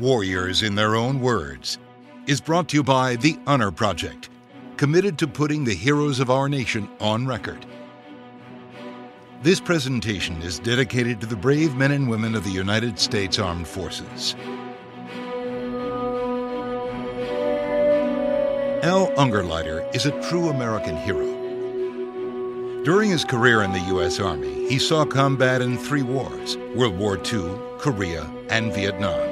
Warriors in Their Own Words, is brought to you by The Honor Project, committed to putting the heroes of our nation on record. This presentation is dedicated to the brave men and women of the United States Armed Forces. Al Ungerleider is a true American hero. During his career in the U.S. Army, he saw combat in three wars World War II, Korea, and Vietnam.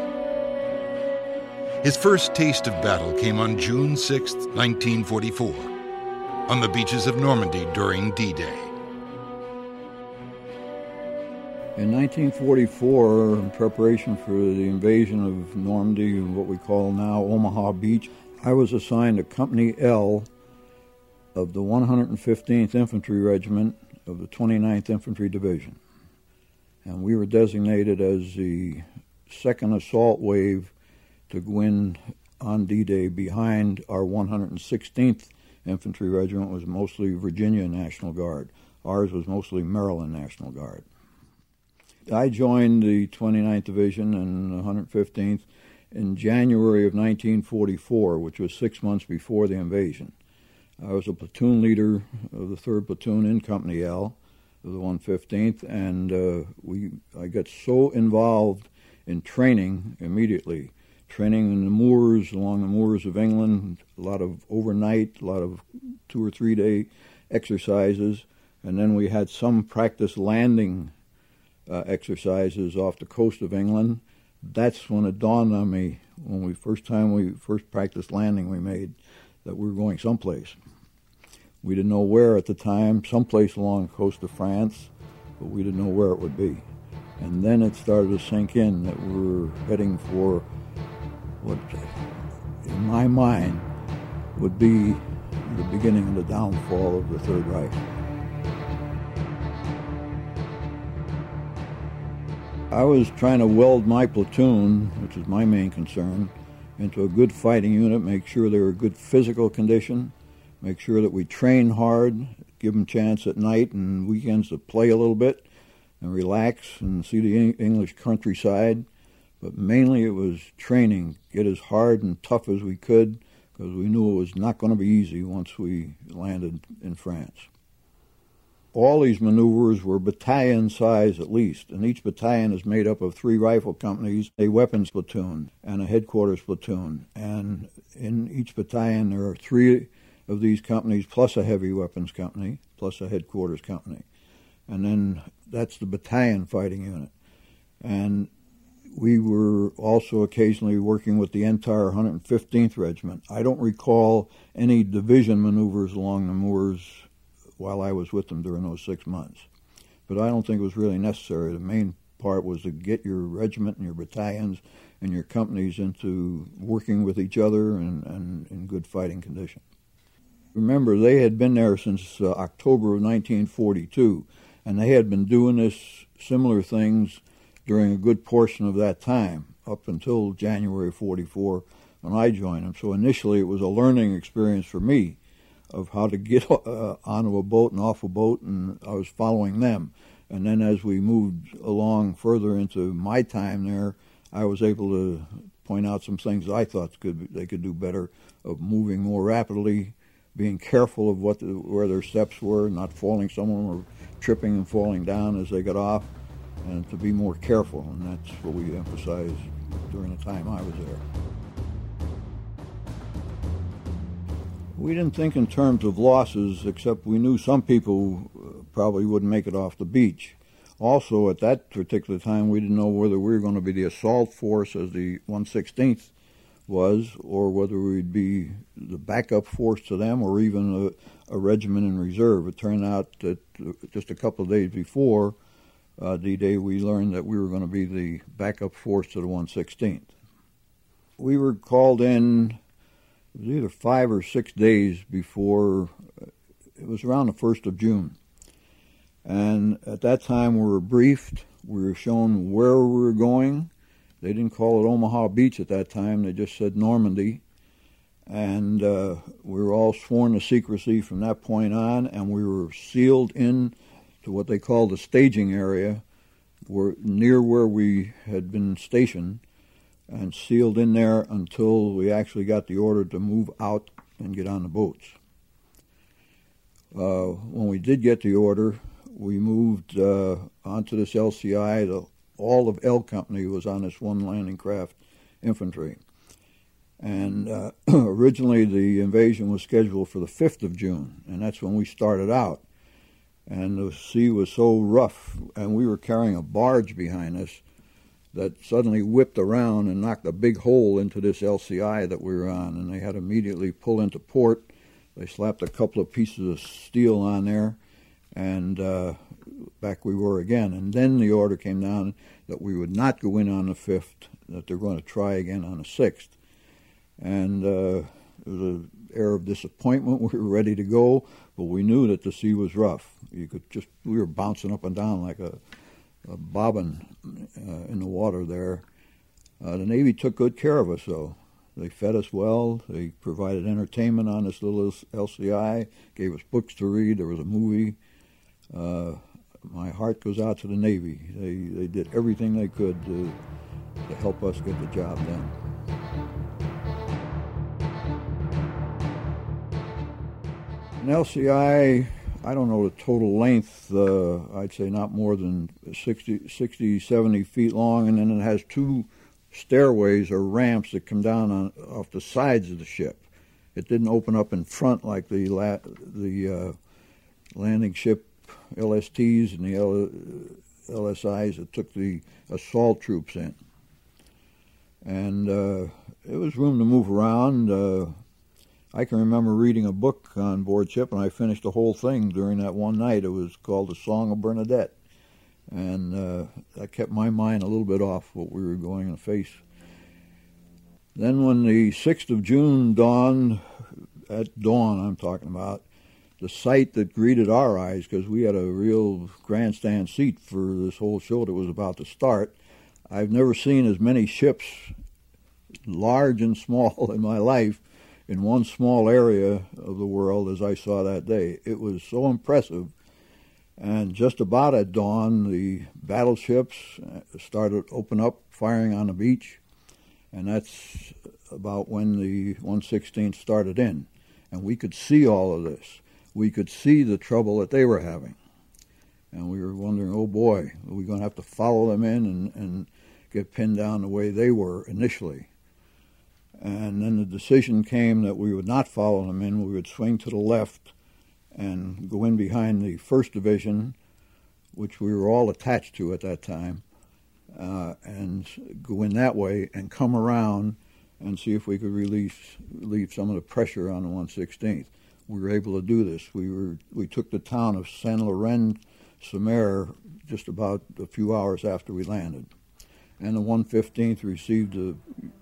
His first taste of battle came on June 6, 1944, on the beaches of Normandy during D Day. In 1944, in preparation for the invasion of Normandy, and what we call now Omaha Beach, I was assigned to Company L of the 115th Infantry Regiment of the 29th Infantry Division. And we were designated as the second assault wave to go in on D-Day behind our 116th Infantry Regiment was mostly Virginia National Guard. Ours was mostly Maryland National Guard. I joined the 29th Division and 115th in January of 1944, which was six months before the invasion. I was a platoon leader of the 3rd Platoon in Company L of the 115th, and uh, we I got so involved in training immediately, training in the moors, along the moors of England, a lot of overnight, a lot of two or three day exercises, and then we had some practice landing uh, exercises off the coast of England. That's when it dawned on me when we first time we first practiced landing we made that we were going someplace. We didn't know where at the time, someplace along the coast of France, but we didn't know where it would be. And then it started to sink in that we were heading for what, uh, in my mind, would be the beginning of the downfall of the Third Reich. I was trying to weld my platoon, which is my main concern, into a good fighting unit, make sure they were in good physical condition, make sure that we train hard, give them chance at night and weekends to play a little bit and relax and see the English countryside. But mainly it was training, get as hard and tough as we could because we knew it was not going to be easy once we landed in France all these maneuvers were battalion size at least, and each battalion is made up of three rifle companies, a weapons platoon, and a headquarters platoon. And in each battalion, there are three of these companies plus a heavy weapons company, plus a headquarters company. And then that's the battalion fighting unit. And we were also occasionally working with the entire 115th Regiment. I don't recall any division maneuvers along the moors while I was with them during those six months. But I don't think it was really necessary. The main part was to get your regiment and your battalions and your companies into working with each other and, and in good fighting condition. Remember, they had been there since uh, October of 1942, and they had been doing this similar things during a good portion of that time, up until January 44 when I joined them. So initially it was a learning experience for me of how to get uh, onto a boat and off a boat, and I was following them. And then as we moved along further into my time there, I was able to point out some things I thought could they could do better of moving more rapidly, being careful of what the, where their steps were, not falling someone or tripping and falling down as they got off, and to be more careful. And that's what we emphasized during the time I was there. We didn't think in terms of losses, except we knew some people uh, probably wouldn't make it off the beach. Also, at that particular time, we didn't know whether we were going to be the assault force as the 116th was, or whether we'd be the backup force to them, or even a, a regiment in reserve. It turned out that uh, just a couple of days before uh, D-Day, we learned that we were going to be the backup force to the 116th. We were called in it was either five or six days before, it was around the 1st of June. And at that time we were briefed, we were shown where we were going. They didn't call it Omaha Beach at that time, they just said Normandy. And uh, we were all sworn to secrecy from that point on, and we were sealed in to what they called the staging area, where, near where we had been stationed and sealed in there until we actually got the order to move out and get on the boats. Uh, when we did get the order, we moved uh, onto this LCI. The, all of L Company was on this one landing craft infantry. And uh, originally, the invasion was scheduled for the 5th of June, and that's when we started out. And the sea was so rough, and we were carrying a barge behind us that suddenly whipped around and knocked a big hole into this LCI that we were on, and they had immediately pull into port. They slapped a couple of pieces of steel on there, and uh, back we were again. And then the order came down that we would not go in on the 5th, that they're going to try again on the 6th. And uh, there was an air of disappointment. We were ready to go, but we knew that the sea was rough. You could just, we were bouncing up and down like a, a bobbin uh, in the water there. Uh, the Navy took good care of us, though. They fed us well. They provided entertainment on this little LCI, gave us books to read. There was a movie. Uh, my heart goes out to the Navy. They, they did everything they could to, to help us get the job done. An LCI, I don't know the total length, uh, I'd say not more than 60, 60, 70 feet long, and then it has two stairways or ramps that come down on, off the sides of the ship. It didn't open up in front like the la- the uh, landing ship LSTs and the L- LSIs that took the assault troops in. And uh, it was room to move around. I can remember reading a book on board ship, and I finished the whole thing during that one night. It was called The Song of Bernadette. And uh, that kept my mind a little bit off what we were going to face. Then, when the 6th of June dawned, at dawn I'm talking about, the sight that greeted our eyes, because we had a real grandstand seat for this whole show that was about to start. I've never seen as many ships, large and small, in my life in one small area of the world as I saw that day. It was so impressive. And just about at dawn, the battleships uh, started open up, firing on the beach, and that's about when the 116th started in. And we could see all of this we could see the trouble that they were having. And we were wondering, oh boy, are we going to have to follow them in and, and get pinned down the way they were initially? And then the decision came that we would not follow them in. We would swing to the left and go in behind the First Division, which we were all attached to at that time, uh, and go in that way and come around and see if we could release relieve some of the pressure on the 116th we were able to do this. We were we took the town of Saint Laurent Mer just about a few hours after we landed, and the 115th received a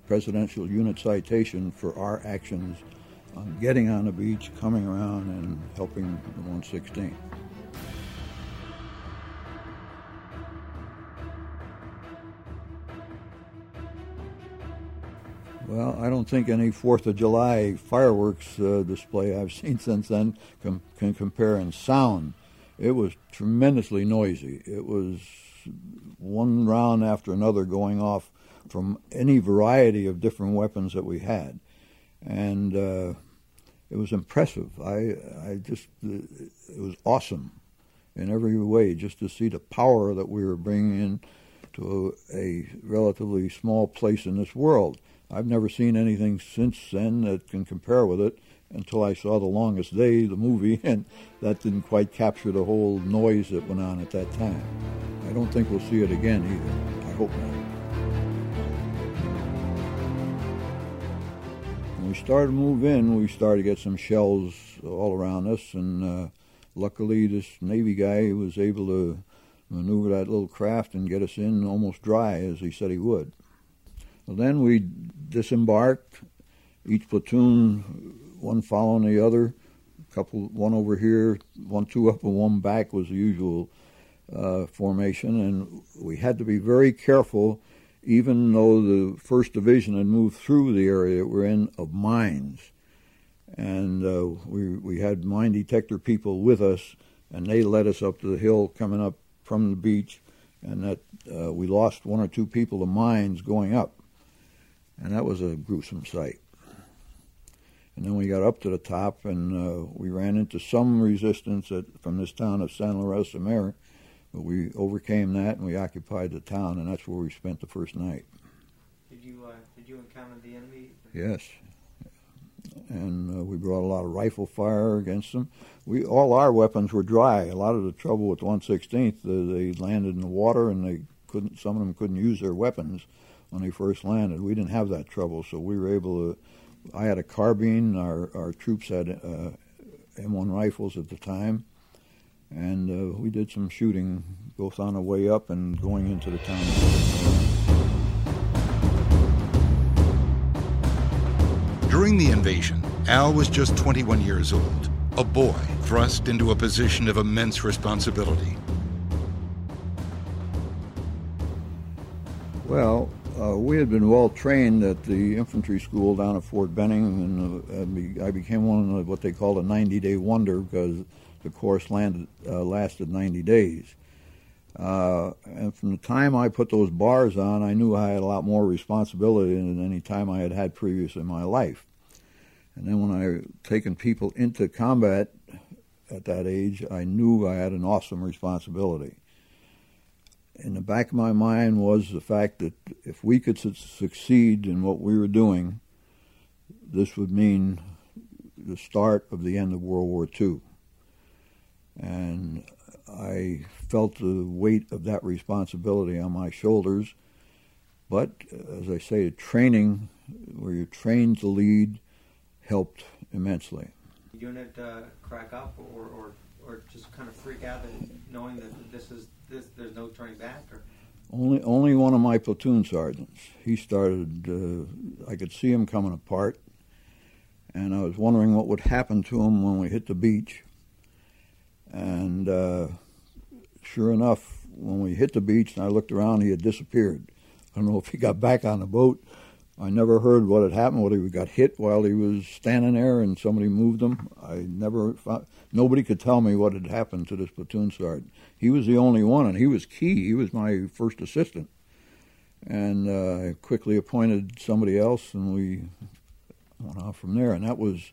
presidential unit citation for our actions on getting on the beach, coming around, and helping the 116th. Well, I don't think any Fourth of July fireworks uh, display I've seen since then com- can compare in sound. It was tremendously noisy. It was one round after another going off from any variety of different weapons that we had, and uh, it was impressive. I, I just, it was awesome in every way just to see the power that we were bringing in to a, a relatively small place in this world. I've never seen anything since then that can compare with it until I saw The Longest Day, the movie, and that didn't quite capture the whole noise that went on at that time. I don't think we'll see it again either. I hope not. When we started to move in, we started to get some shells all around us, and uh, luckily this Navy guy was able to maneuver that little craft and get us in almost dry, as he said he would. Well, then we disembarked, each platoon, one following the other, a couple, one over here, one two up and one back was the usual uh, formation, and we had to be very careful, even though the first division had moved through the area that we're in of mines, and uh, we we had mine detector people with us, and they led us up to the hill coming up from the beach, and that uh, we lost one or two people to mines going up. And that was a gruesome sight. And then we got up to the top, and uh, we ran into some resistance at, from this town of Saint Laurent Mer, but we overcame that and we occupied the town, and that's where we spent the first night. Did you uh, did you encounter the enemy? Yes, and uh, we brought a lot of rifle fire against them. We all our weapons were dry. A lot of the trouble with the 116th, uh, they landed in the water and they couldn't. Some of them couldn't use their weapons when they first landed. We didn't have that trouble, so we were able to. I had a carbine. Our our troops had uh, M1 rifles at the time, and uh, we did some shooting both on the way up and going into the town. During the invasion, Al was just 21 years old, a boy thrust into a position of immense responsibility. Well, uh, we had been well trained at the infantry school down at Fort Benning, and uh, I became one of what they called a 90 day wonder because the course landed, uh, lasted 90 days. Uh, and from the time I put those bars on, I knew I had a lot more responsibility than any time I had had previous in my life. And then when I taken people into combat at that age, I knew I had an awesome responsibility. In the back of my mind was the fact that if we could su- succeed in what we were doing, this would mean the start of the end of World War II. And I felt the weight of that responsibility on my shoulders. But as I say, training, where you're trained to lead, helped immensely. Unit uh, crack up, or, or, or just kind of freak out, knowing that this is this, there's no turning back, or only only one of my platoon sergeants. He started. Uh, I could see him coming apart, and I was wondering what would happen to him when we hit the beach. And uh, sure enough, when we hit the beach and I looked around, he had disappeared. I don't know if he got back on the boat. I never heard what had happened, whether he got hit while he was standing there and somebody moved him. I never found, nobody could tell me what had happened to this platoon sergeant. He was the only one, and he was key. He was my first assistant. And uh, I quickly appointed somebody else, and we went off from there. And that was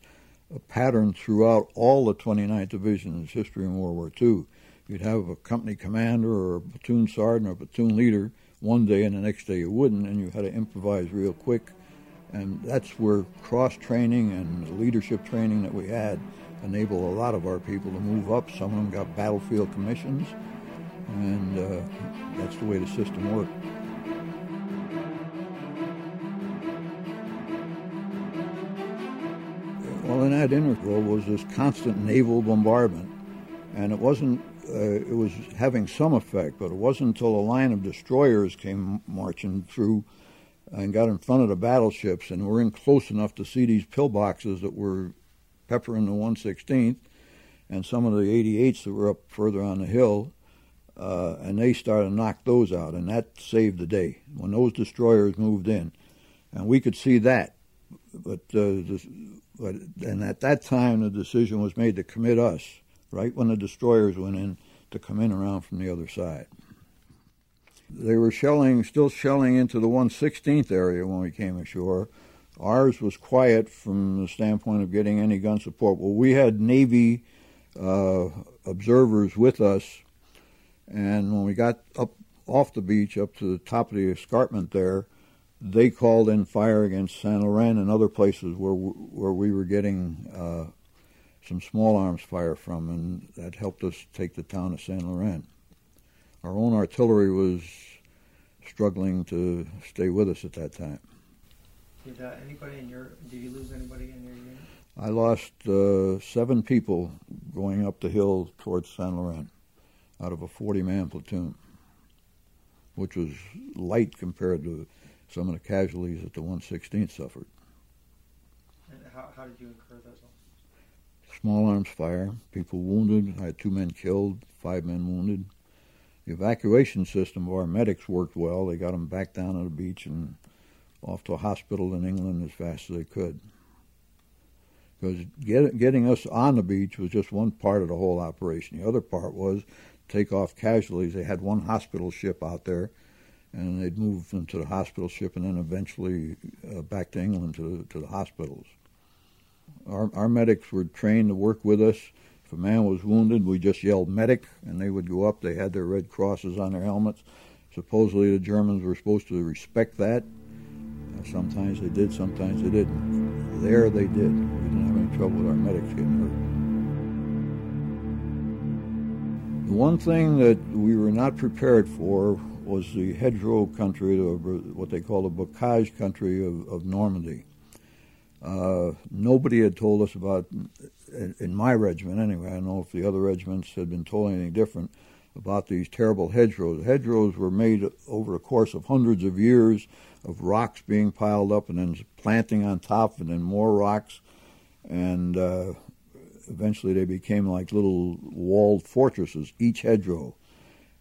a pattern throughout all the 29th Division's history in World War II. You'd have a company commander or a platoon sergeant or a platoon leader one day, and the next day you wouldn't, and you had to improvise real quick. And that's where cross training and leadership training that we had enabled a lot of our people to move up. Some of them got battlefield commissions, and uh, that's the way the system worked. Well, in that interval was this constant naval bombardment, and it wasn't. Uh, it was having some effect, but it wasn't until a line of destroyers came marching through and got in front of the battleships, and were in close enough to see these pillboxes that were peppering the 116th, and some of the 88s that were up further on the hill, uh, and they started to knock those out, and that saved the day when those destroyers moved in, and we could see that. But uh, this, but and at that time the decision was made to commit us right when the destroyers went in to come in around from the other side. They were shelling, still shelling into the 116th area when we came ashore. Ours was quiet from the standpoint of getting any gun support. Well, we had Navy uh, observers with us, and when we got up off the beach up to the top of the escarpment there, they called in fire against San Laurent and other places where where we were getting uh, some small arms fire from, and that helped us take the town of Saint Laurent. Our own artillery was struggling to stay with us at that time. Did uh, anybody in your did you lose anybody in your unit? I lost uh, seven people going up the hill towards Saint Laurent out of a 40 man platoon, which was light compared to some of the casualties that the 116th suffered. And how, how did you incur those? Loss? Small arms fire, people wounded. I had two men killed, five men wounded. The evacuation system of our medics worked well. They got them back down on the beach and off to a hospital in England as fast as they could. Because get, getting us on the beach was just one part of the whole operation. The other part was take off casualties. They had one hospital ship out there and they'd move them to the hospital ship, and then eventually uh, back to England to to the hospitals. Our our medics were trained to work with us. If a man was wounded, we just yelled medic, and they would go up. They had their red crosses on their helmets. Supposedly, the Germans were supposed to respect that. Uh, sometimes they did, sometimes they didn't. There they did. We didn't have any trouble with our medics getting hurt. The one thing that we were not prepared for was the hedgerow country, what they call the bocage country of, of Normandy. Uh, nobody had told us about, in, in my regiment anyway, I don't know if the other regiments had been told anything different, about these terrible hedgerows. Hedgerows were made over a course of hundreds of years of rocks being piled up and then planting on top and then more rocks. And uh, eventually they became like little walled fortresses, each hedgerow.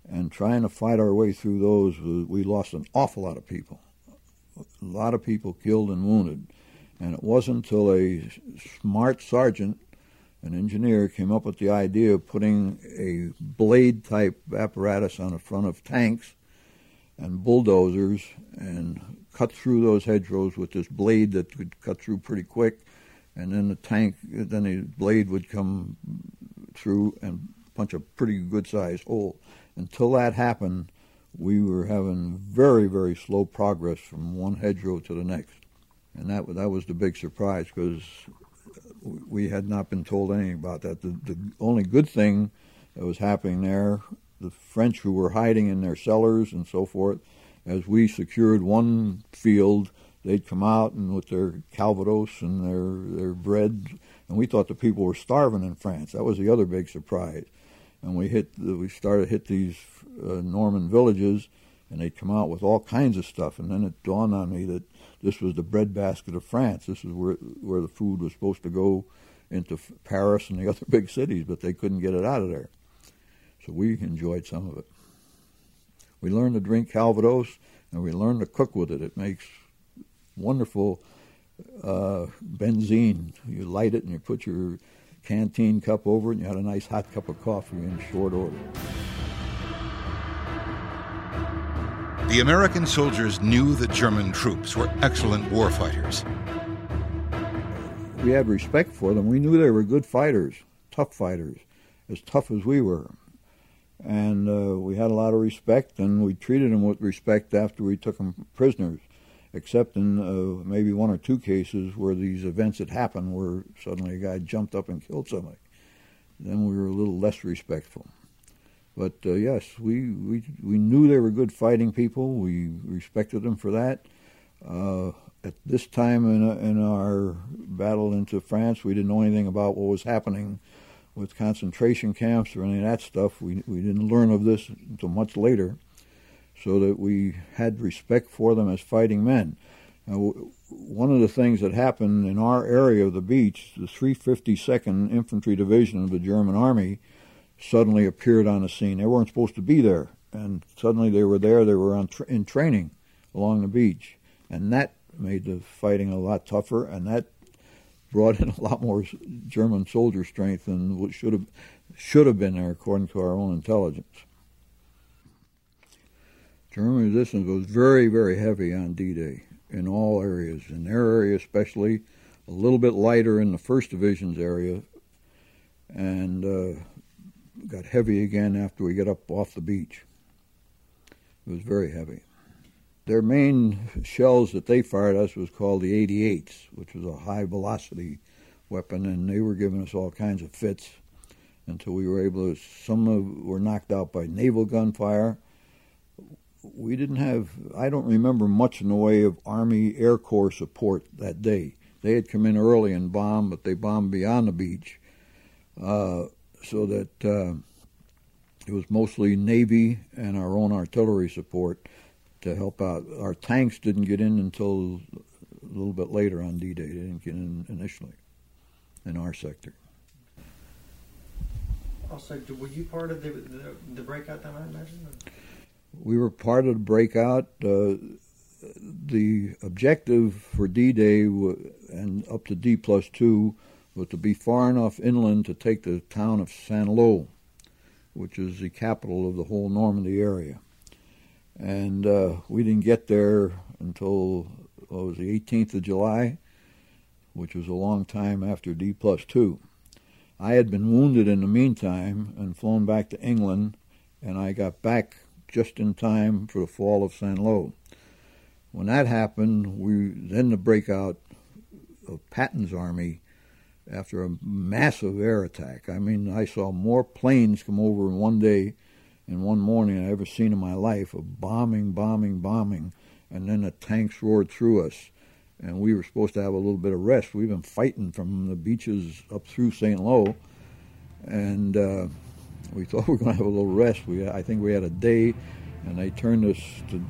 And trying to fight our way through those, we lost an awful lot of people. A lot of people killed and wounded. And it wasn't until a smart sergeant, an engineer, came up with the idea of putting a blade type apparatus on the front of tanks and bulldozers and cut through those hedgerows with this blade that could cut through pretty quick and then the tank, then the blade would come through and punch a pretty good sized hole. Until that happened, we were having very, very slow progress from one hedgerow to the next. And that, that was the big surprise because we had not been told anything about that. The, the only good thing that was happening there, the French who were hiding in their cellars and so forth, as we secured one field, they'd come out and with their calvados and their their bread, and we thought the people were starving in France. That was the other big surprise. And we hit, we started hit these uh, Norman villages, and they'd come out with all kinds of stuff. And then it dawned on me that this was the breadbasket of France. This is where where the food was supposed to go into Paris and the other big cities, but they couldn't get it out of there. So we enjoyed some of it. We learned to drink Calvados, and we learned to cook with it. It makes wonderful uh, benzene. You light it and you put your canteen cup over it, and you had a nice hot cup of coffee in short order. The American soldiers knew the German troops were excellent warfighters. We had respect for them. We knew they were good fighters, tough fighters, as tough as we were. And uh, we had a lot of respect, and we treated them with respect after we took them prisoners except in uh, maybe one or two cases where these events had happened where suddenly a guy jumped up and killed somebody. Then we were a little less respectful. But uh, yes, we, we we knew they were good fighting people. We respected them for that. Uh, at this time in, in our battle into France, we didn't know anything about what was happening with concentration camps or any of that stuff. We we didn't learn of this until much later so that we had respect for them as fighting men. Now, one of the things that happened in our area of the beach, the 352nd Infantry Division of the German Army suddenly appeared on the scene. They weren't supposed to be there, and suddenly they were there. They were on tra- in training along the beach, and that made the fighting a lot tougher, and that brought in a lot more German soldier strength than what should have should have been there according to our own intelligence. German resistance was very, very heavy on D-Day in all areas. In their area, especially, a little bit lighter in the First Division's area, and uh, got heavy again after we got up off the beach. It was very heavy. Their main shells that they fired us was called the 88s, which was a high velocity weapon, and they were giving us all kinds of fits until we were able to. Some were knocked out by naval gunfire we didn't have, I don't remember much in the way of Army Air Corps support that day. They had come in early and bombed, but they bombed beyond the beach. Uh, so that uh, it was mostly Navy and our own artillery support to help out. Our tanks didn't get in until a little bit later on D Day. They didn't get in initially in our sector. Also, were you part of the, the, the breakout then, I imagine? we were part of the breakout. Uh, the objective for D-Day and up to D plus two was to be far enough inland to take the town of Saint Lô, which is the capital of the whole Normandy area. And uh, we didn't get there until what was the 18th of July, which was a long time after D plus two. I had been wounded in the meantime and flown back to England, and I got back just in time for the fall of St. Lo. When that happened, we then the breakout of Patton's army after a massive air attack. I mean, I saw more planes come over in one day in one morning I ever seen in my life of bombing, bombing, bombing, and then the tanks roared through us. And we were supposed to have a little bit of rest. We've been fighting from the beaches up through St. Lo, and uh, we thought we were going to have a little rest. We, I think we had a day, and they turned us to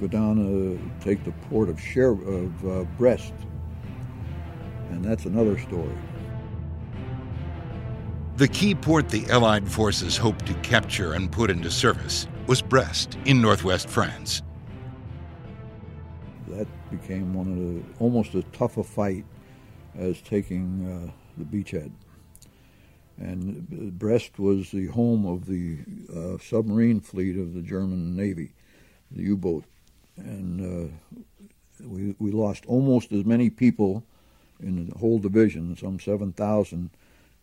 go down to take the port of, Cher- of uh, Brest, and that's another story. The key port the Allied forces hoped to capture and put into service was Brest in northwest France. That became one of the almost as tough a fight as taking uh, the beachhead. And Brest was the home of the uh, submarine fleet of the German Navy, the U-boat, and uh, we we lost almost as many people in the whole division, some seven thousand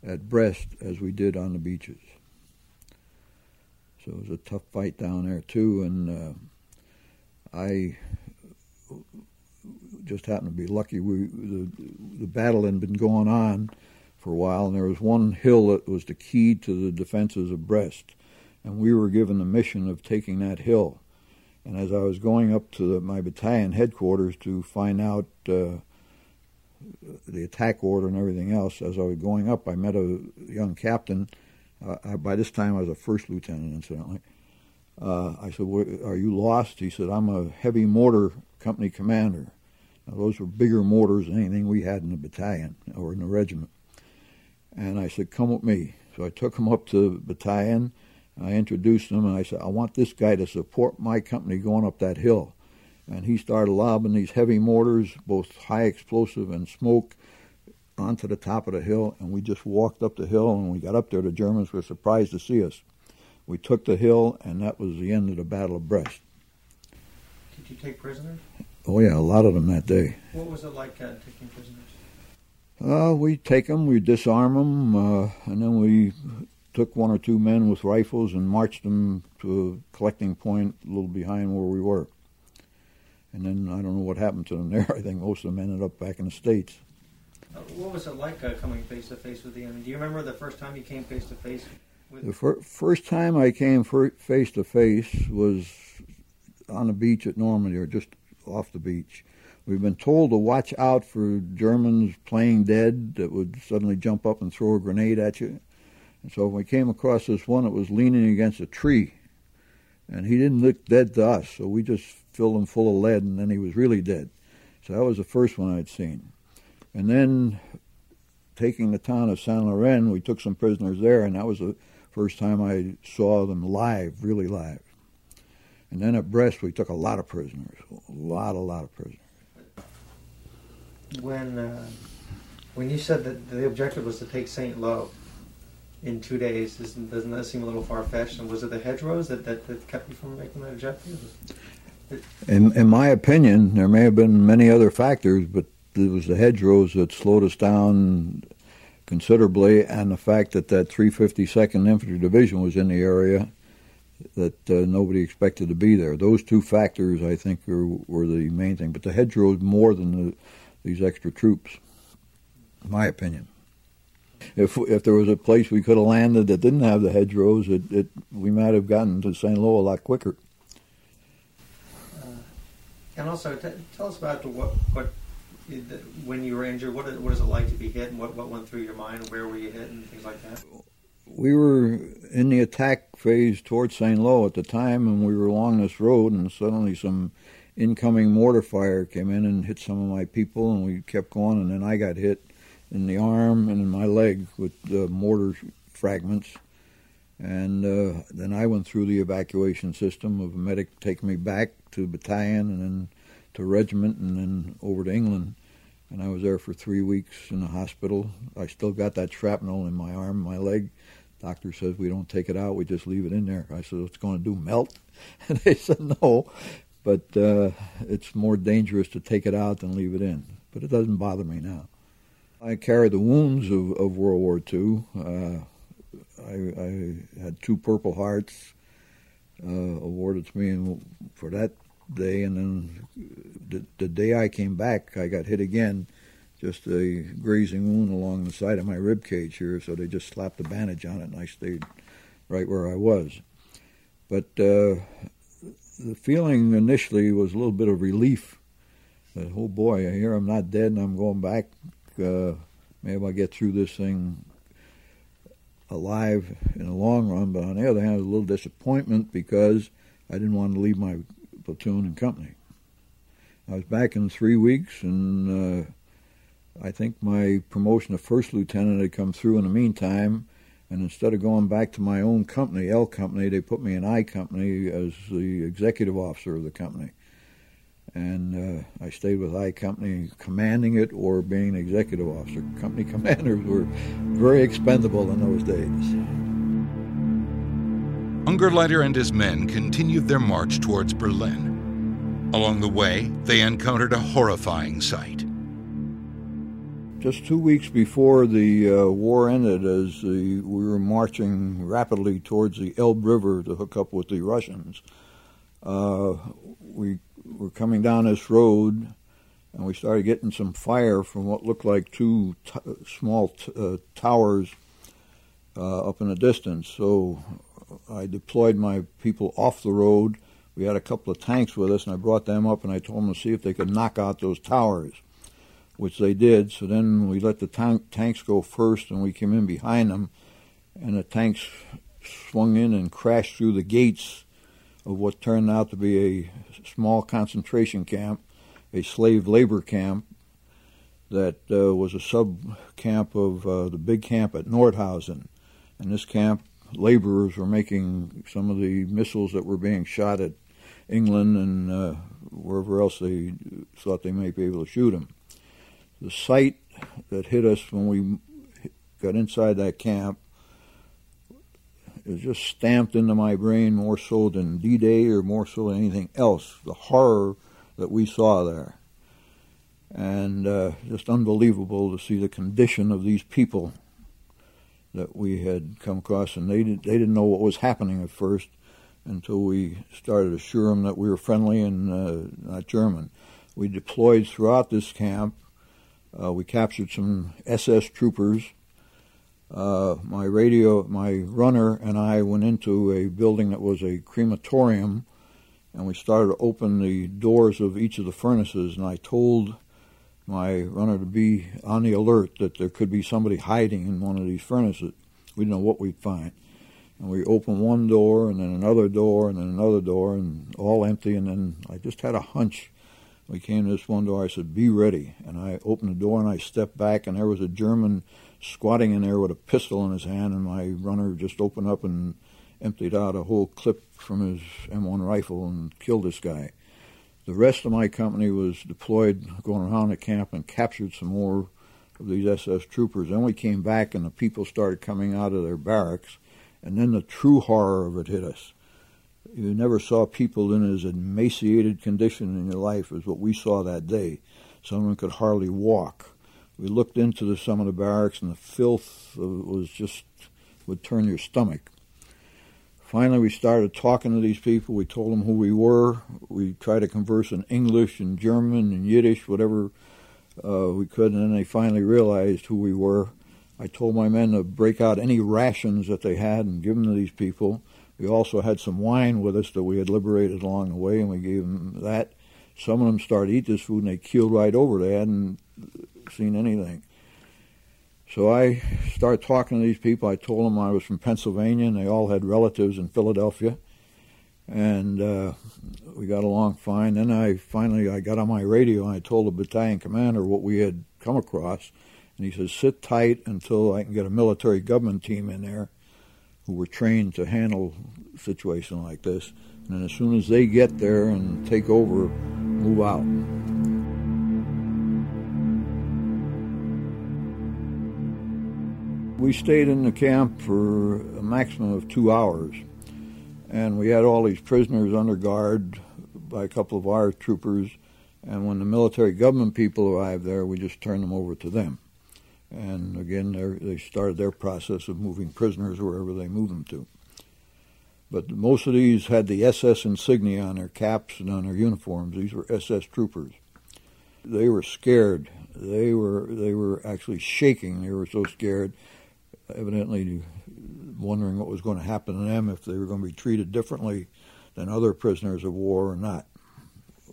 at Brest as we did on the beaches. So it was a tough fight down there too, and uh, I just happened to be lucky. We the the battle had been going on for a while, and there was one hill that was the key to the defenses of Brest, and we were given the mission of taking that hill. And as I was going up to the, my battalion headquarters to find out. Uh, the attack order and everything else. As I was going up, I met a young captain. Uh, I, by this time, I was a first lieutenant, incidentally. Uh, I said, "Are you lost?" He said, "I'm a heavy mortar company commander." Now, those were bigger mortars than anything we had in the battalion or in the regiment. And I said, "Come with me." So I took him up to the battalion. I introduced him, and I said, "I want this guy to support my company going up that hill." And he started lobbing these heavy mortars, both high explosive and smoke, onto the top of the hill. And we just walked up the hill, and we got up there. The Germans were surprised to see us. We took the hill, and that was the end of the Battle of Brest. Did you take prisoners? Oh yeah, a lot of them that day. What was it like uh, taking prisoners? Uh, we take them, we disarm them, uh, and then we took one or two men with rifles and marched them to a collecting point a little behind where we were. And then I don't know what happened to them there. I think most of them ended up back in the States. Uh, what was it like uh, coming face to face with the enemy? Do you remember the first time you came face to face with? The fir- first time I came face to face was on the beach at Normandy, or just off the beach. We've been told to watch out for Germans playing dead that would suddenly jump up and throw a grenade at you. And so when we came across this one, it was leaning against a tree. And he didn't look dead to us, so we just filled him full of lead, and then he was really dead. So that was the first one I'd seen. And then taking the town of Saint Laurent, we took some prisoners there, and that was the first time I saw them live, really live. And then at Brest, we took a lot of prisoners, a lot, a lot of prisoners. When uh, when you said that the objective was to take Saint Lo in two days, doesn't that seem a little far fetched? And was it the hedgerows that, that, that kept you from making that objective? In, in my opinion, there may have been many other factors, but it was the hedgerows that slowed us down considerably, and the fact that that 352nd Infantry Division was in the area that uh, nobody expected to be there. Those two factors, I think, were, were the main thing. But the hedgerows more than the, these extra troops, my opinion. If if there was a place we could have landed that didn't have the hedgerows, it, it we might have gotten to St. Lo a lot quicker. And also, t- tell us about what what when you were injured. What what is it like to be hit, and what what went through your mind? Where were you hit, and things like that. We were in the attack phase towards St. Lo at the time, and we were along this road, and suddenly some incoming mortar fire came in and hit some of my people, and we kept going, and then I got hit in the arm and in my leg with the mortar fragments. And uh, then I went through the evacuation system of a medic taking me back to battalion and then to regiment and then over to England. And I was there for three weeks in the hospital. I still got that shrapnel in my arm, my leg. Doctor says we don't take it out, we just leave it in there. I said, what's going to do, melt? And they said, no, but uh, it's more dangerous to take it out than leave it in. But it doesn't bother me now. I carry the wounds of, of World War II. Uh, I, I, had two Purple Hearts uh, awarded to me for that day, and then the, the day I came back, I got hit again just a grazing wound along the side of my rib cage here, so they just slapped a bandage on it, and I stayed right where I was. But uh, the feeling initially was a little bit of relief. That, oh boy, I hear I'm not dead and I'm going back. Uh, maybe I'll get through this thing alive in the long run. But on the other hand, a little disappointment because I didn't want to leave my platoon and company. I was back in three weeks, and uh, I think my promotion to first lieutenant had come through in the meantime, and instead of going back to my own company, L Company, they put me in I Company as the executive officer of the company. And uh, I stayed with I Company, commanding it or being executive officer. Company commanders were very expendable in those days. Ungerleider and his men continued their march towards Berlin. Along the way, they encountered a horrifying sight just two weeks before the uh, war ended, as the, we were marching rapidly towards the Elbe River to hook up with the Russians, uh, we were coming down this road and we started getting some fire from what looked like two t- small t- uh, towers uh, up in the distance. So I deployed my people off the road. We had a couple of tanks with us, and I brought them up and I told them to see if they could knock out those towers which they did. So then we let the tank, tanks go first, and we came in behind them, and the tanks swung in and crashed through the gates of what turned out to be a small concentration camp, a slave labor camp that uh, was a sub camp of uh, the big camp at Nordhausen. And this camp, laborers were making some of the missiles that were being shot at England and uh, wherever else they thought they might be able to shoot them the sight that hit us when we got inside that camp is just stamped into my brain more so than D-Day or more so than anything else. The horror that we saw there, and uh, just unbelievable to see the condition of these people that we had come across, and they did, they didn't know what was happening at first until we started to assure them that we were friendly and uh, not German. We deployed throughout this camp uh, we captured some SS troopers. Uh, my radio, my runner, and I went into a building that was a crematorium, and we started to open the doors of each of the furnaces. And I told my runner to be on the alert that there could be somebody hiding in one of these furnaces. We didn't know what we'd find. And we opened one door, and then another door, and then another door, and all empty. And then I just had a hunch we came to this one door. I said, "Be ready." And I opened the door and I stepped back, and there was a German squatting in there with a pistol in his hand. And my runner just opened up and emptied out a whole clip from his M1 rifle and killed this guy. The rest of my company was deployed, going around the camp, and captured some more of these SS troopers. Then we came back, and the people started coming out of their barracks, and then the true horror of it hit us you never saw people in as emaciated condition in your life as what we saw that day. Someone could hardly walk. We looked into the, some of the barracks, and the filth was just would turn your stomach. Finally, we started talking to these people. We told them who we were. We tried to converse in English and German and Yiddish, whatever uh, we could, and then they finally realized who we were. I told my men to break out any rations that they had and give them to these people. We also had some wine with us that we had liberated along the way, and we gave them that. Some of them started to eat this food, and they keeled right over. They hadn't seen anything. So I started talking to these people. I told them I was from Pennsylvania, and they all had relatives in Philadelphia, and uh, we got along fine. Then I finally I got on my radio and I told the battalion commander what we had come across, and he says, "Sit tight until I can get a military government team in there." who were trained to handle a situation like this. And as soon as they get there and take over, move out. We stayed in the camp for a maximum of two hours, and we had all these prisoners under guard by a couple of our troopers. And when the military government people arrived there, we just turned them over to them. And again, they started their process of moving prisoners wherever they moved them to. But most of these had the SS insignia on their caps and on their uniforms. These were SS troopers. They were scared. They were they were actually shaking. They were so scared, evidently wondering what was going to happen to them if they were going to be treated differently than other prisoners of war or not.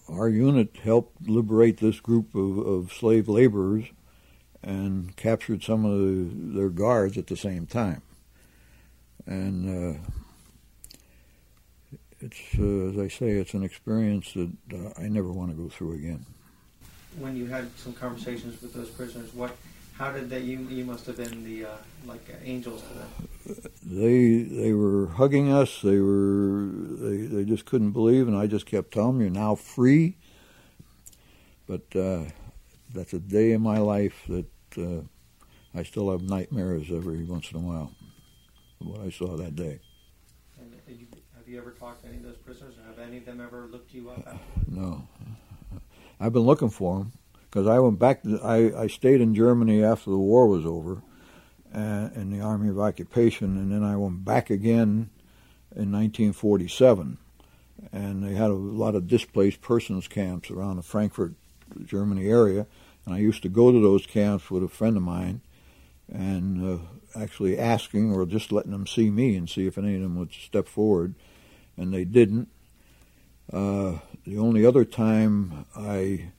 Our unit helped liberate this group of, of slave laborers and captured some of the, their guards at the same time. And uh, it's, uh, as I say, it's an experience that uh, I never want to go through again. When you had some conversations with those prisoners, what, how did they? You, you must have been the uh, like angels to them. They they were hugging us. They were they they just couldn't believe, and I just kept telling them, "You're now free." But uh, that's a day in my life that uh, I still have nightmares every once in a while. What I saw that day. And you, have you ever talked to any of those prisoners, or have any of them ever looked you up? No, I've been looking for them because I went back. To, I I stayed in Germany after the war was over, uh, in the Army of Occupation, and then I went back again in 1947, and they had a lot of displaced persons camps around the Frankfurt, Germany area and I used to go to those camps with a friend of mine and uh, actually asking or just letting them see me and see if any of them would step forward. And they didn't. Uh, the only other time I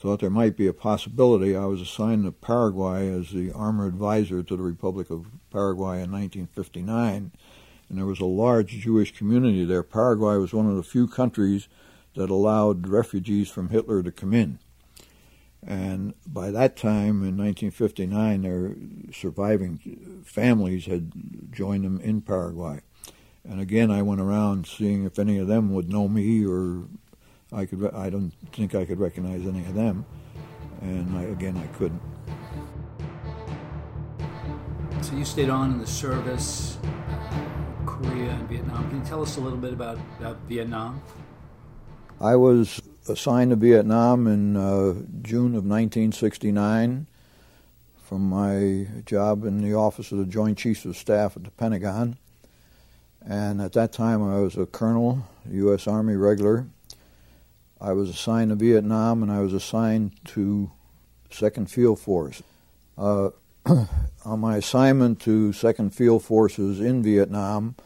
thought there might be a possibility, I was assigned to Paraguay as the armor advisor to the Republic of Paraguay in 1959. And there was a large Jewish community there. Paraguay was one of the few countries that allowed refugees from Hitler to come in. And by that time, in 1959, their surviving families had joined them in Paraguay. And again, I went around seeing if any of them would know me, or I could. I don't think I could recognize any of them. And I, again, I couldn't. So you stayed on in the service, Korea and Vietnam. Can you tell us a little bit about, about Vietnam? I was assigned to Vietnam in uh, June of 1969 from my job in the office of the Joint Chiefs of Staff at the Pentagon. And at that time, I was a colonel, U.S. Army regular. I was assigned to Vietnam, and I was assigned to Second Field Force. Uh, on my assignment to Second Field Forces in Vietnam,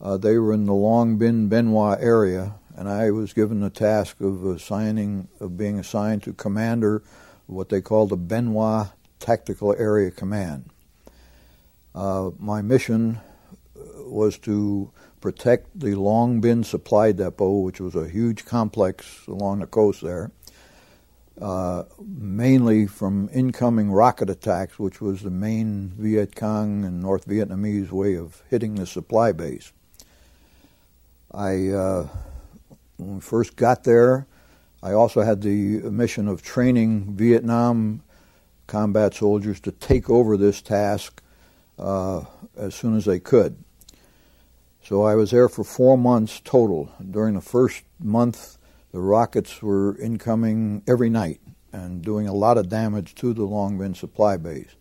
uh, they were in the Long Binh Hoa area, and I was given the task of assigning of being assigned to commander what they call the Hoa Tactical Area Command. Uh, my mission was to protect the Long Binh Supply Depot, which was a huge complex along the coast there, uh, mainly from incoming rocket attacks, which was the main Viet Cong and North Vietnamese way of hitting the supply base. I uh, when we first got there, I also had the mission of training Vietnam combat soldiers to take over this task uh, as soon as they could. So I was there for four months total. During the first month, the rockets were incoming every night and doing a lot of damage to the Long supply base.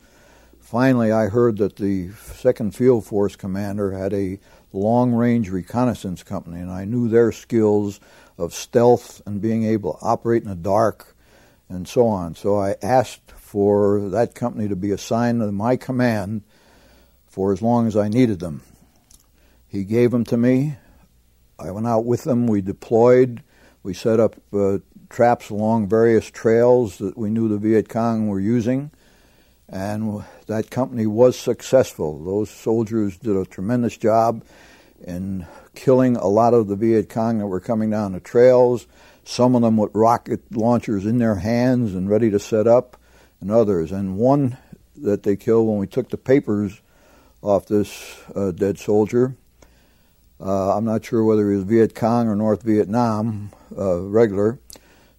Finally, I heard that the 2nd Field Force commander had a long range reconnaissance company, and I knew their skills of stealth and being able to operate in the dark and so on. So I asked for that company to be assigned to my command for as long as I needed them. He gave them to me. I went out with them. We deployed. We set up uh, traps along various trails that we knew the Viet Cong were using. And that company was successful. Those soldiers did a tremendous job in killing a lot of the Viet Cong that were coming down the trails, some of them with rocket launchers in their hands and ready to set up, and others. And one that they killed when we took the papers off this uh, dead soldier, uh, I'm not sure whether he was Viet Cong or North Vietnam uh, regular,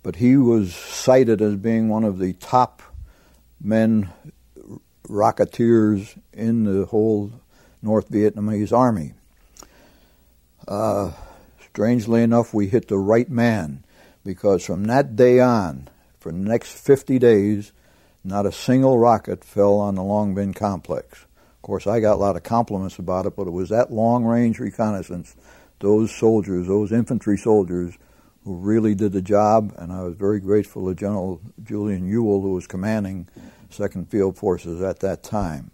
but he was cited as being one of the top men rocketeers in the whole North Vietnamese army. Uh, strangely enough, we hit the right man because from that day on, for the next 50 days, not a single rocket fell on the Long Binh complex. Of course, I got a lot of compliments about it, but it was that long range reconnaissance, those soldiers, those infantry soldiers, who really did the job, and I was very grateful to General Julian Ewell, who was commanding Second Field Forces at that time.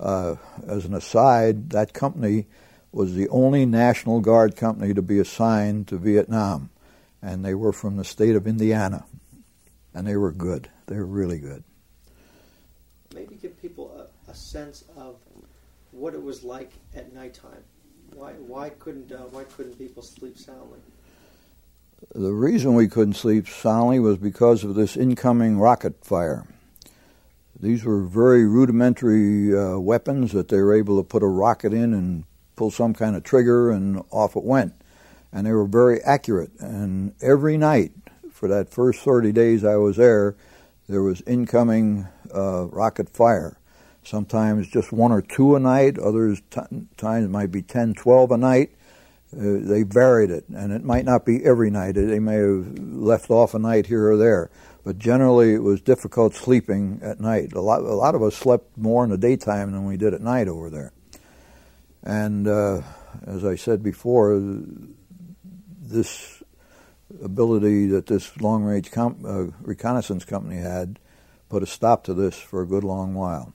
Uh, as an aside, that company was the only National Guard company to be assigned to Vietnam, and they were from the state of Indiana, and they were good. They were really good. Maybe give people a, a sense of what it was like at nighttime. Why why couldn't uh, why couldn't people sleep soundly? The reason we couldn't sleep soundly was because of this incoming rocket fire. These were very rudimentary uh, weapons that they were able to put a rocket in and pull some kind of trigger, and off it went. And they were very accurate. And every night for that first 30 days I was there, there was incoming uh, rocket fire. Sometimes just one or two a night, others t- times might be 10, 12 a night. Uh, they varied it, and it might not be every night. They may have left off a night here or there, but generally it was difficult sleeping at night. A lot, a lot of us slept more in the daytime than we did at night over there. And uh, as I said before, this ability that this long-range com- uh, reconnaissance company had put a stop to this for a good long while.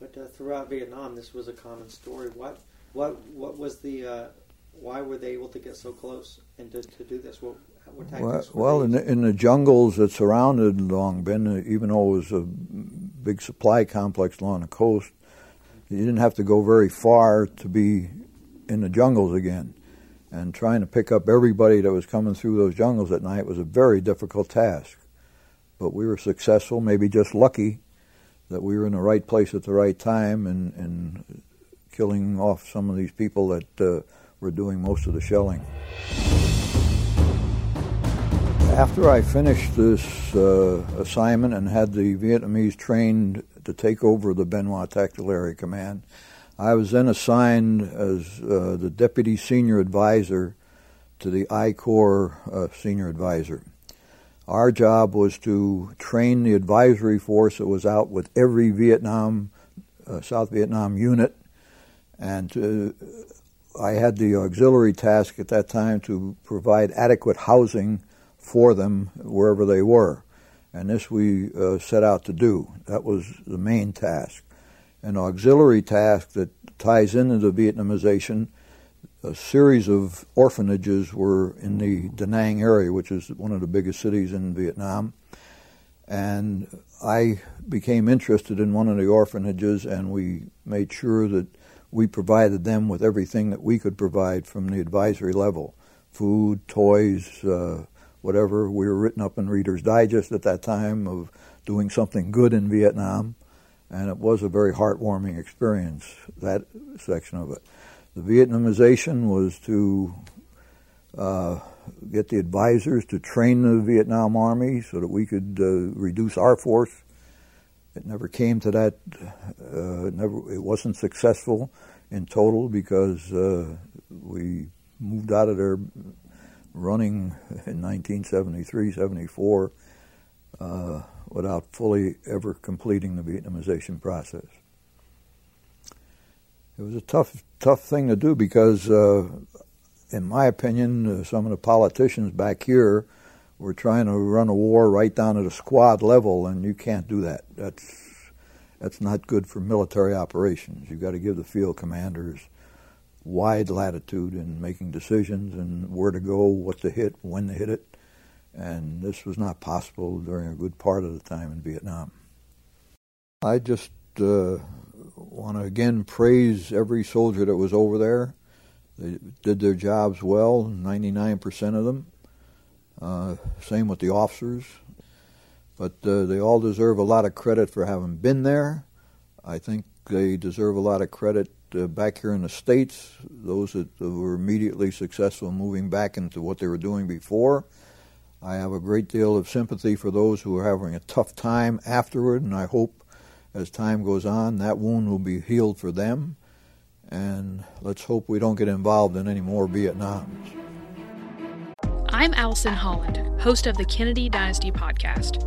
But uh, throughout Vietnam, this was a common story. What, what, what was the uh, why were they able to get so close and to, to do this? What, what well, well in, the, in the jungles that surrounded Long Binh, even though it was a big supply complex along the coast, you didn't have to go very far to be in the jungles again. And trying to pick up everybody that was coming through those jungles at night was a very difficult task. But we were successful, maybe just lucky that we were in the right place at the right time and, and killing off some of these people that uh, were doing most of the shelling. After I finished this uh, assignment and had the Vietnamese trained to take over the Bien Hoa Tactical Area Command, I was then assigned as uh, the Deputy Senior Advisor to the I Corps uh, Senior Advisor. Our job was to train the advisory force that was out with every Vietnam, uh, South Vietnam unit and to I had the auxiliary task at that time to provide adequate housing for them wherever they were. And this we uh, set out to do. That was the main task. An auxiliary task that ties into the Vietnamization, a series of orphanages were in the Da Nang area, which is one of the biggest cities in Vietnam. And I became interested in one of the orphanages, and we made sure that we provided them with everything that we could provide from the advisory level food, toys, uh, whatever. We were written up in Reader's Digest at that time of doing something good in Vietnam, and it was a very heartwarming experience, that section of it. The Vietnamization was to uh, get the advisors to train the Vietnam Army so that we could uh, reduce our force it never came to that. Uh, it never. It wasn't successful in total because uh, we moved out of there running in 1973, 74 uh, without fully ever completing the Vietnamization process. It was a tough, tough thing to do because, uh, in my opinion, uh, some of the politicians back here we're trying to run a war right down at a squad level, and you can't do that. That's that's not good for military operations. You've got to give the field commanders wide latitude in making decisions and where to go, what to hit, when to hit it. And this was not possible during a good part of the time in Vietnam. I just uh, want to again praise every soldier that was over there. They did their jobs well, 99% of them. Uh, same with the officers. But uh, they all deserve a lot of credit for having been there. I think they deserve a lot of credit uh, back here in the States, those that were immediately successful moving back into what they were doing before. I have a great deal of sympathy for those who are having a tough time afterward, and I hope as time goes on, that wound will be healed for them. And let's hope we don't get involved in any more Vietnams. I'm Allison Holland, host of the Kennedy Dynasty podcast.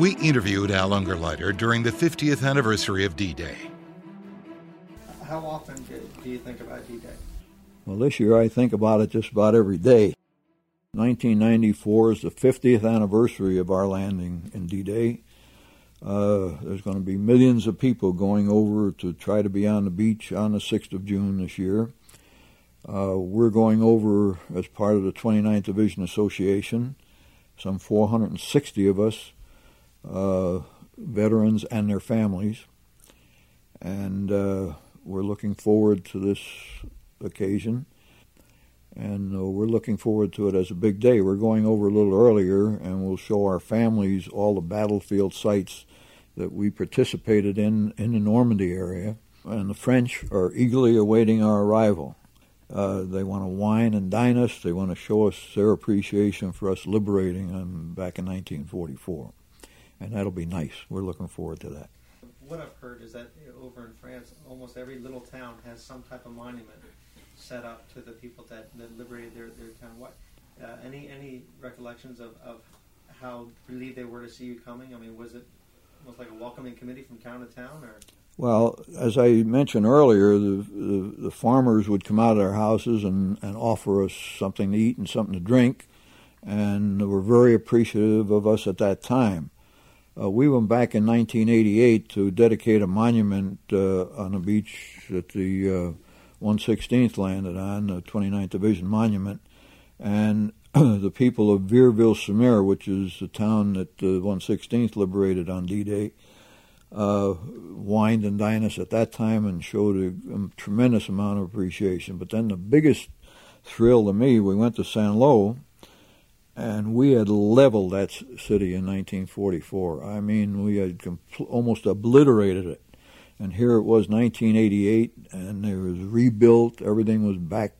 We interviewed Al Ungerleider during the 50th anniversary of D Day. How often do you think about D Day? Well, this year I think about it just about every day. 1994 is the 50th anniversary of our landing in D Day. Uh, there's going to be millions of people going over to try to be on the beach on the 6th of June this year. Uh, we're going over as part of the 29th Division Association, some 460 of us veterans and their families. And uh, we're looking forward to this occasion. And uh, we're looking forward to it as a big day. We're going over a little earlier, and we'll show our families all the battlefield sites that we participated in in the Normandy area. And the French are eagerly awaiting our arrival. Uh, they want to wine and dine us. They want to show us their appreciation for us liberating them back in 1944 and that'll be nice. We're looking forward to that. What I've heard is that over in France, almost every little town has some type of monument set up to the people that, that liberated their, their town. What uh, any any recollections of, of how relieved they were to see you coming? I mean, was it almost like a welcoming committee from town to town, or? Well, as I mentioned earlier, the, the, the farmers would come out of their houses and, and offer us something to eat and something to drink, and they were very appreciative of us at that time. Uh, we went back in 1988 to dedicate a monument uh, on the beach that the uh, 116th landed on, the 29th Division Monument, and the people of Vierville-sur-Mer, which is the town that the 116th liberated on D-Day, uh, wined and dined us at that time and showed a, a, tremendous amount of appreciation. But then the biggest thrill to me, we went to Saint Lo, and we had leveled that city in 1944. I mean, we had compl- almost obliterated it. And here it was 1988, and it was rebuilt. Everything was back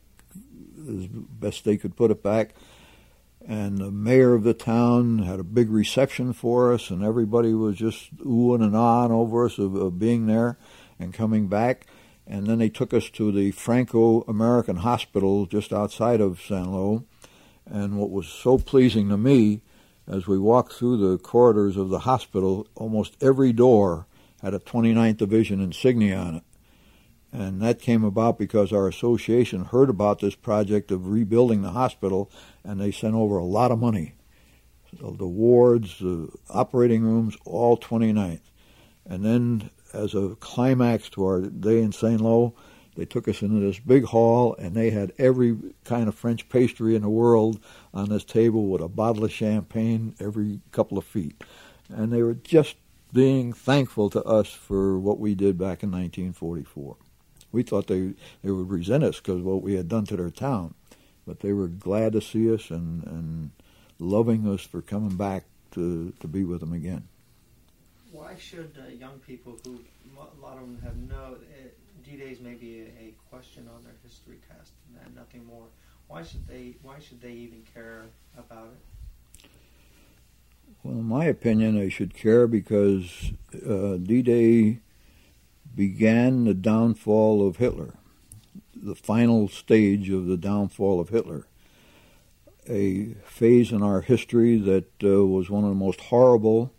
as best they could put it back. And the mayor of the town had a big reception for us, and everybody was just oohing and ahhing over us of, of being there and coming back. And then they took us to the Franco American Hospital just outside of Saint Lo and what was so pleasing to me as we walked through the corridors of the hospital, almost every door had a 29th Division insignia on it. And that came about because our association heard about this project of rebuilding the hospital, and they sent over a lot of money. So the wards, the operating rooms, all 29th. And then, as a climax to our day in St. Lo, they took us into this big hall, and they had every kind of French pastry in the world on this table with a bottle of champagne every couple of feet. And they were just being thankful to us for what we did back in 1944. We thought they, they would resent us because what we had done to their town, but they were glad to see us and, and loving us for coming back to, to be with them again. Why should uh, young people who a lot of them have no D-days may be a, a question on their history test and nothing more. Why should they? Why should they even care about it? Well, in my opinion, they should care because uh, D-Day began the downfall of Hitler, the final stage of the downfall of Hitler. A phase in our history that uh, was one of the most horrible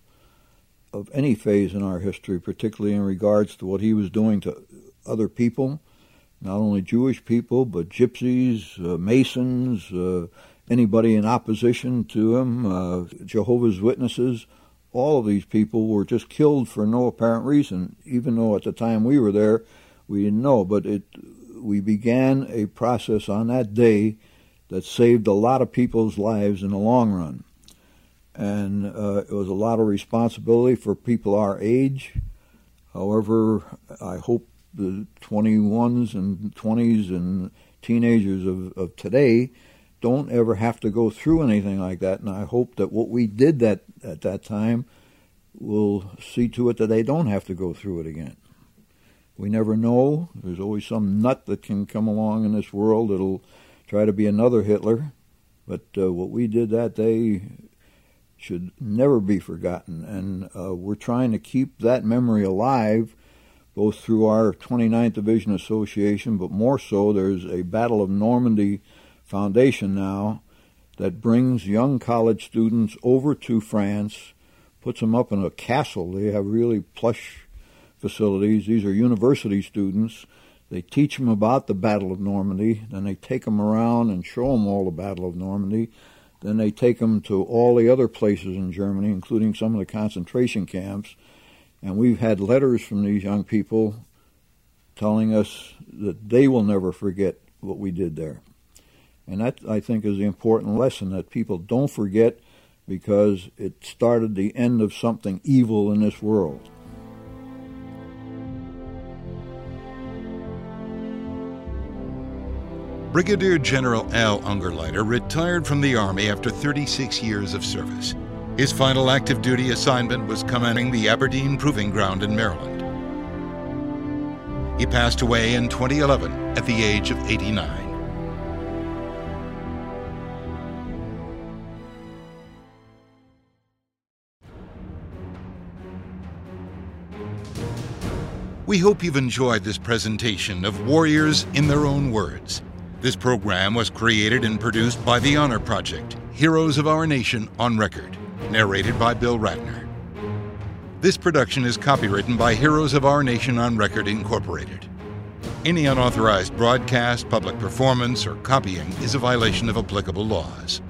of any phase in our history, particularly in regards to what he was doing to other people, not only Jewish people, but gypsies, uh, Masons, uh, anybody in opposition to him, uh, Jehovah's Witnesses. All of these people were just killed for no apparent reason, even though at the time we were there, we didn't know. But it, we began a process on that day that saved a lot of people's lives in the long run. And uh, it was a lot of responsibility for people our age. However, I hope the 21s and 20s and teenagers of, of today don't ever have to go through anything like that. And I hope that what we did that at that time will see to it that they don't have to go through it again. We never know. There's always some nut that can come along in this world that'll try to be another Hitler. But uh, what we did that day should never be forgotten. And uh, we're trying to keep that memory alive, both through our 29th Division Association, but more so, there's a Battle of Normandy Foundation now that brings young college students over to France, puts them up in a castle. They have really plush facilities. These are university students. They teach them about the Battle of Normandy, then they take them around and show them all the Battle of Normandy then they take them to all the other places in Germany, including some of the concentration camps. And we've had letters from these young people telling us that they will never forget what we did there. And that, I think, is the important lesson that people don't forget because it started the end of something evil in this world. Brigadier General Al Ungerleider retired from the Army after 36 years of service. His final active duty assignment was commanding the Aberdeen Proving Ground in Maryland. He passed away in 2011 at the age of 89. We hope you've enjoyed this presentation of Warriors in Their Own Words. This program was created and produced by the Honor Project Heroes of Our Nation on Record, narrated by Bill Ratner. This production is copywritten by Heroes of Our Nation on Record, Incorporated. Any unauthorized broadcast, public performance, or copying is a violation of applicable laws.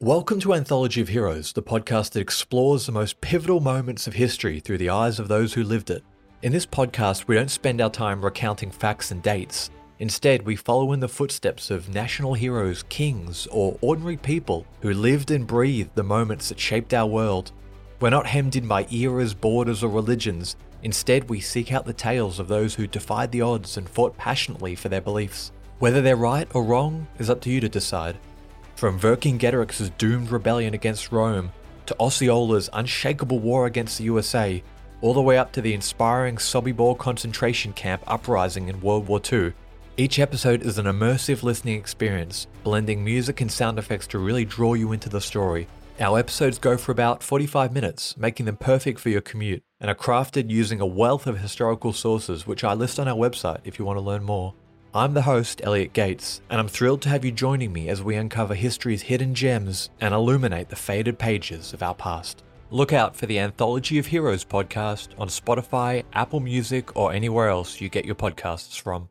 Welcome to Anthology of Heroes, the podcast that explores the most pivotal moments of history through the eyes of those who lived it. In this podcast, we don't spend our time recounting facts and dates. Instead, we follow in the footsteps of national heroes, kings, or ordinary people who lived and breathed the moments that shaped our world. We're not hemmed in by eras, borders, or religions. Instead, we seek out the tales of those who defied the odds and fought passionately for their beliefs. Whether they're right or wrong is up to you to decide. From Vercingetorix's doomed rebellion against Rome, to Osceola's unshakable war against the USA, all the way up to the inspiring Sobibor concentration camp uprising in World War II, each episode is an immersive listening experience, blending music and sound effects to really draw you into the story. Our episodes go for about 45 minutes, making them perfect for your commute, and are crafted using a wealth of historical sources, which I list on our website if you want to learn more. I'm the host, Elliot Gates, and I'm thrilled to have you joining me as we uncover history's hidden gems and illuminate the faded pages of our past. Look out for the Anthology of Heroes podcast on Spotify, Apple Music, or anywhere else you get your podcasts from.